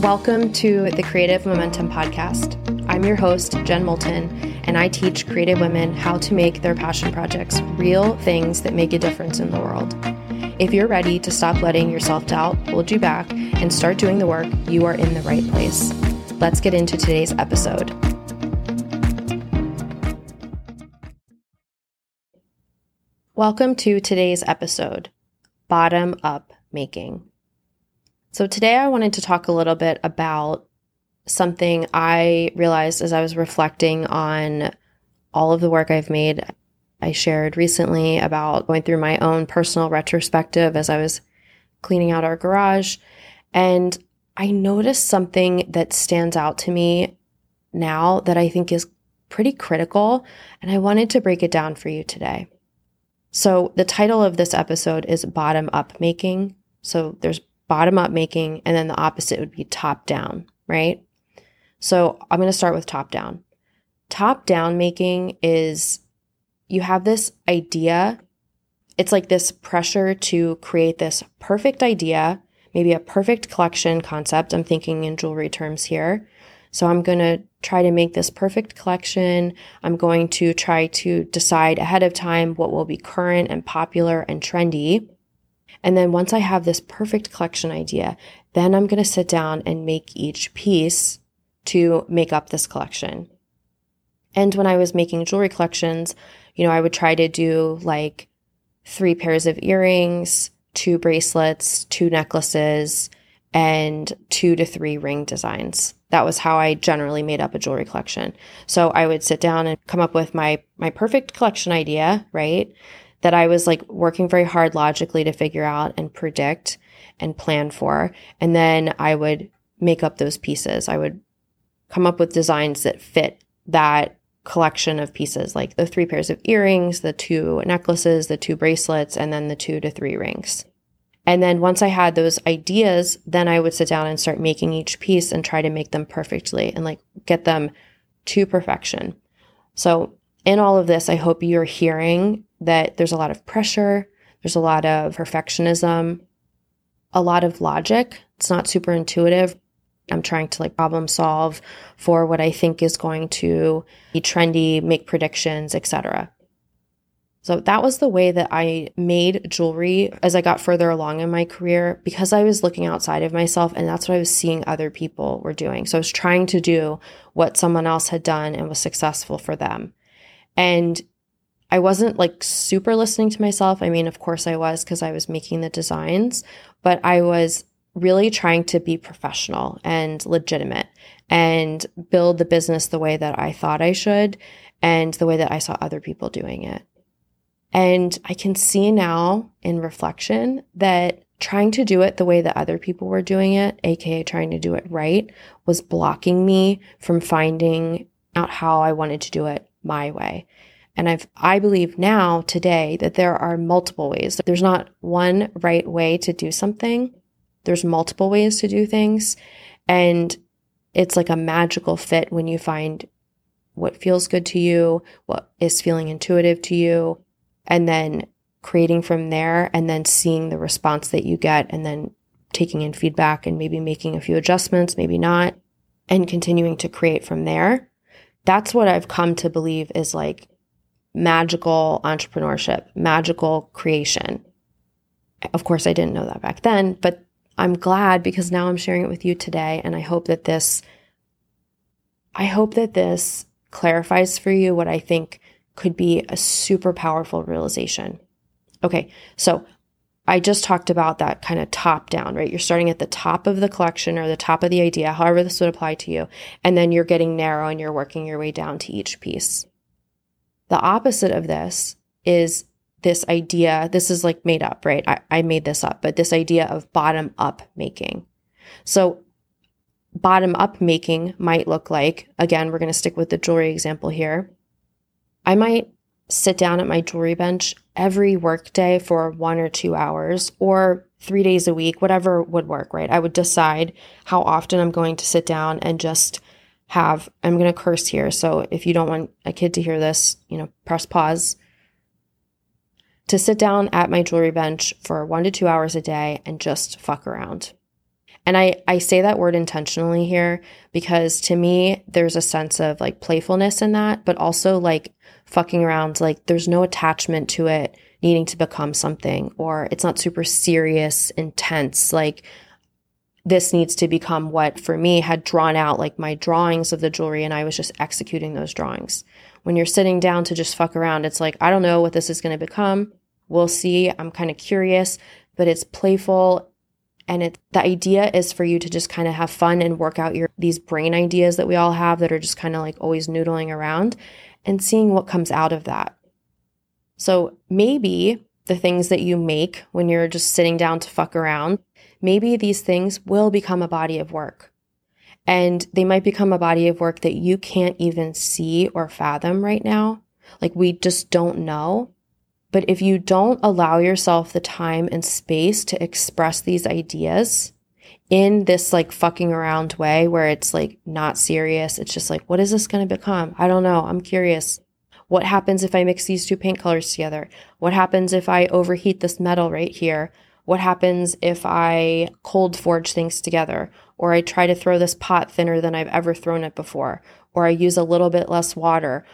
Welcome to the Creative Momentum Podcast. I'm your host, Jen Moulton, and I teach creative women how to make their passion projects real things that make a difference in the world. If you're ready to stop letting your self doubt hold you back and start doing the work, you are in the right place. Let's get into today's episode. Welcome to today's episode Bottom Up Making. So, today I wanted to talk a little bit about something I realized as I was reflecting on all of the work I've made. I shared recently about going through my own personal retrospective as I was cleaning out our garage. And I noticed something that stands out to me now that I think is pretty critical. And I wanted to break it down for you today. So, the title of this episode is Bottom Up Making. So, there's bottom up making, and then the opposite would be top down, right? So I'm going to start with top down. Top down making is you have this idea. It's like this pressure to create this perfect idea, maybe a perfect collection concept. I'm thinking in jewelry terms here. So I'm going to try to make this perfect collection. I'm going to try to decide ahead of time what will be current and popular and trendy. And then once I have this perfect collection idea, then I'm going to sit down and make each piece to make up this collection. And when I was making jewelry collections, you know, I would try to do like three pairs of earrings, two bracelets, two necklaces, and two to three ring designs. That was how I generally made up a jewelry collection. So I would sit down and come up with my my perfect collection idea, right? That I was like working very hard logically to figure out and predict and plan for. And then I would make up those pieces. I would come up with designs that fit that collection of pieces, like the three pairs of earrings, the two necklaces, the two bracelets, and then the two to three rings. And then once I had those ideas, then I would sit down and start making each piece and try to make them perfectly and like get them to perfection. So, in all of this, I hope you're hearing that there's a lot of pressure, there's a lot of perfectionism, a lot of logic. It's not super intuitive. I'm trying to like problem solve for what I think is going to be trendy, make predictions, etc. So that was the way that I made jewelry as I got further along in my career because I was looking outside of myself and that's what I was seeing other people were doing. So I was trying to do what someone else had done and was successful for them. And I wasn't like super listening to myself. I mean, of course I was because I was making the designs, but I was really trying to be professional and legitimate and build the business the way that I thought I should and the way that I saw other people doing it. And I can see now in reflection that trying to do it the way that other people were doing it, aka trying to do it right, was blocking me from finding out how I wanted to do it my way. And I've, I believe now today that there are multiple ways. There's not one right way to do something. There's multiple ways to do things. And it's like a magical fit when you find what feels good to you, what is feeling intuitive to you, and then creating from there and then seeing the response that you get and then taking in feedback and maybe making a few adjustments, maybe not, and continuing to create from there. That's what I've come to believe is like magical entrepreneurship, magical creation. Of course, I didn't know that back then, but I'm glad because now I'm sharing it with you today. And I hope that this, I hope that this clarifies for you what I think could be a super powerful realization. Okay, so I just talked about that kind of top down, right? You're starting at the top of the collection or the top of the idea, however this would apply to you. And then you're getting narrow and you're working your way down to each piece. The opposite of this is this idea. This is like made up, right? I, I made this up, but this idea of bottom up making. So, bottom up making might look like, again, we're going to stick with the jewelry example here. I might sit down at my jewelry bench every workday for one or two hours or three days a week, whatever would work, right? I would decide how often I'm going to sit down and just have, I'm going to curse here. So if you don't want a kid to hear this, you know, press pause. To sit down at my jewelry bench for one to two hours a day and just fuck around. And I, I say that word intentionally here because to me, there's a sense of like playfulness in that, but also like fucking around. Like there's no attachment to it needing to become something, or it's not super serious, intense. Like this needs to become what for me had drawn out like my drawings of the jewelry and I was just executing those drawings. When you're sitting down to just fuck around, it's like, I don't know what this is going to become. We'll see. I'm kind of curious, but it's playful. And it, the idea is for you to just kind of have fun and work out your these brain ideas that we all have that are just kind of like always noodling around and seeing what comes out of that. So maybe the things that you make when you're just sitting down to fuck around maybe these things will become a body of work. And they might become a body of work that you can't even see or fathom right now. Like we just don't know. But if you don't allow yourself the time and space to express these ideas in this like fucking around way where it's like not serious, it's just like, what is this going to become? I don't know. I'm curious. What happens if I mix these two paint colors together? What happens if I overheat this metal right here? What happens if I cold forge things together? Or I try to throw this pot thinner than I've ever thrown it before? Or I use a little bit less water?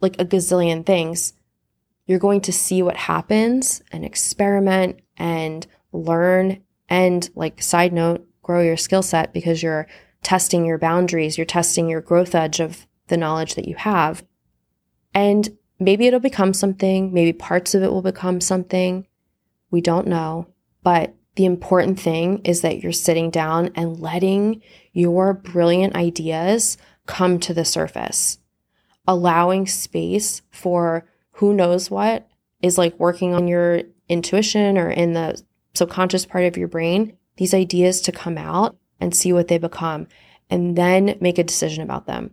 Like a gazillion things. You're going to see what happens and experiment and learn. And, like, side note, grow your skill set because you're testing your boundaries, you're testing your growth edge of the knowledge that you have. And maybe it'll become something, maybe parts of it will become something. We don't know. But the important thing is that you're sitting down and letting your brilliant ideas come to the surface, allowing space for who knows what is like working on your intuition or in the subconscious part of your brain, these ideas to come out and see what they become, and then make a decision about them.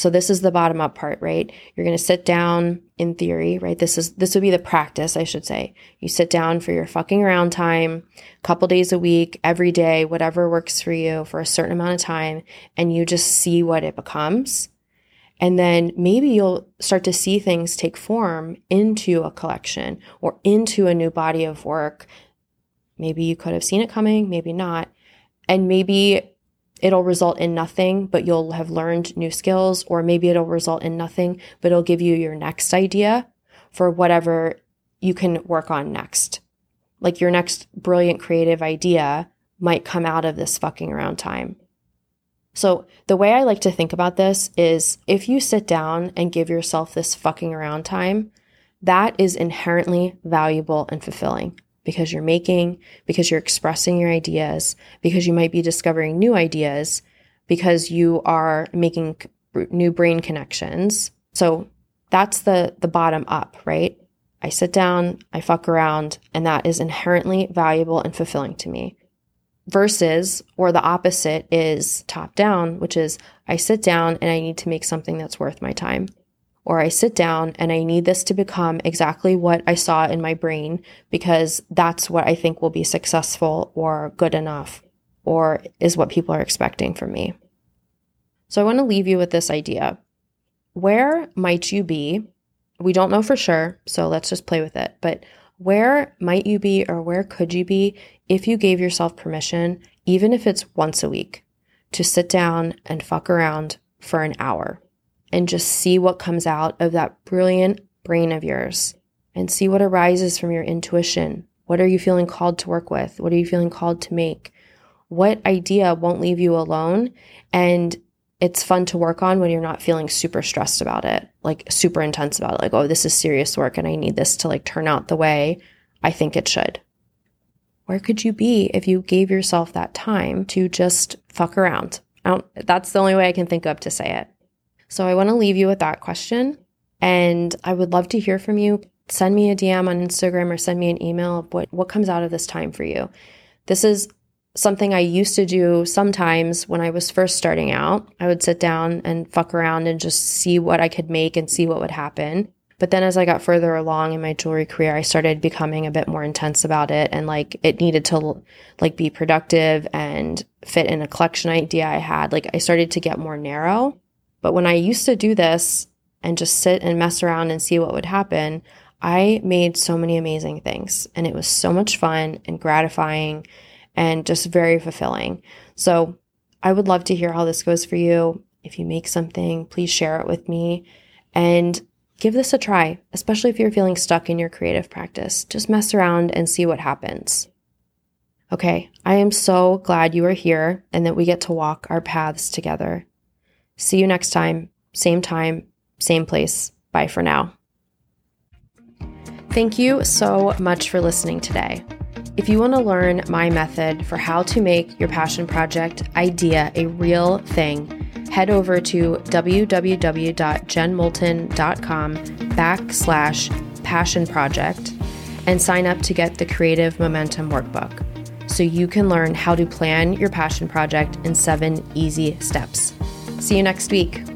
So this is the bottom up part, right? You're going to sit down in theory, right? This is this would be the practice, I should say. You sit down for your fucking around time, a couple days a week, every day, whatever works for you for a certain amount of time, and you just see what it becomes. And then maybe you'll start to see things take form into a collection or into a new body of work. Maybe you could have seen it coming, maybe not. And maybe it'll result in nothing, but you'll have learned new skills, or maybe it'll result in nothing, but it'll give you your next idea for whatever you can work on next. Like your next brilliant creative idea might come out of this fucking around time. So, the way I like to think about this is if you sit down and give yourself this fucking around time, that is inherently valuable and fulfilling because you're making, because you're expressing your ideas, because you might be discovering new ideas, because you are making new brain connections. So that's the the bottom up, right? I sit down, I fuck around, and that is inherently valuable and fulfilling to me. Versus, or the opposite is top down, which is I sit down and I need to make something that's worth my time or I sit down and I need this to become exactly what I saw in my brain because that's what I think will be successful or good enough or is what people are expecting from me. So I want to leave you with this idea. Where might you be? We don't know for sure, so let's just play with it. But where might you be or where could you be if you gave yourself permission, even if it's once a week, to sit down and fuck around for an hour? And just see what comes out of that brilliant brain of yours and see what arises from your intuition. What are you feeling called to work with? What are you feeling called to make? What idea won't leave you alone? And it's fun to work on when you're not feeling super stressed about it, like super intense about it. Like, oh, this is serious work and I need this to like turn out the way I think it should. Where could you be if you gave yourself that time to just fuck around? that's the only way I can think of to say it. So I want to leave you with that question. And I would love to hear from you. Send me a DM on Instagram or send me an email of what, what comes out of this time for you. This is something I used to do sometimes when I was first starting out. I would sit down and fuck around and just see what I could make and see what would happen. But then as I got further along in my jewelry career, I started becoming a bit more intense about it and like it needed to like be productive and fit in a collection idea I had. Like I started to get more narrow but when I used to do this and just sit and mess around and see what would happen, I made so many amazing things and it was so much fun and gratifying and just very fulfilling. So I would love to hear how this goes for you. If you make something, please share it with me and give this a try, especially if you're feeling stuck in your creative practice. Just mess around and see what happens. Okay, I am so glad you are here and that we get to walk our paths together. See you next time, same time, same place. Bye for now. Thank you so much for listening today. If you want to learn my method for how to make your passion project idea a real thing, head over to www.jenmoulton.com backslash passion project and sign up to get the Creative Momentum Workbook so you can learn how to plan your passion project in seven easy steps. See you next week.